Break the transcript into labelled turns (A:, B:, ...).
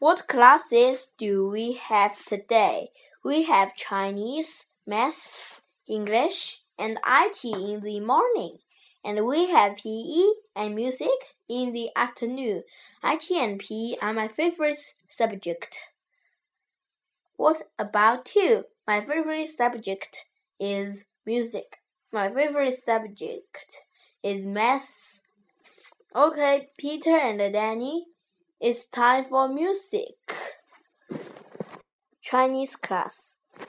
A: What classes do we have today? We have Chinese, Maths, English, and IT in the morning, and we have PE and music in the afternoon. IT and PE are my favorite subject. What about you? My favorite subject is music. My favorite subject is maths. Okay, Peter and Danny, it's time for music. Chinese class.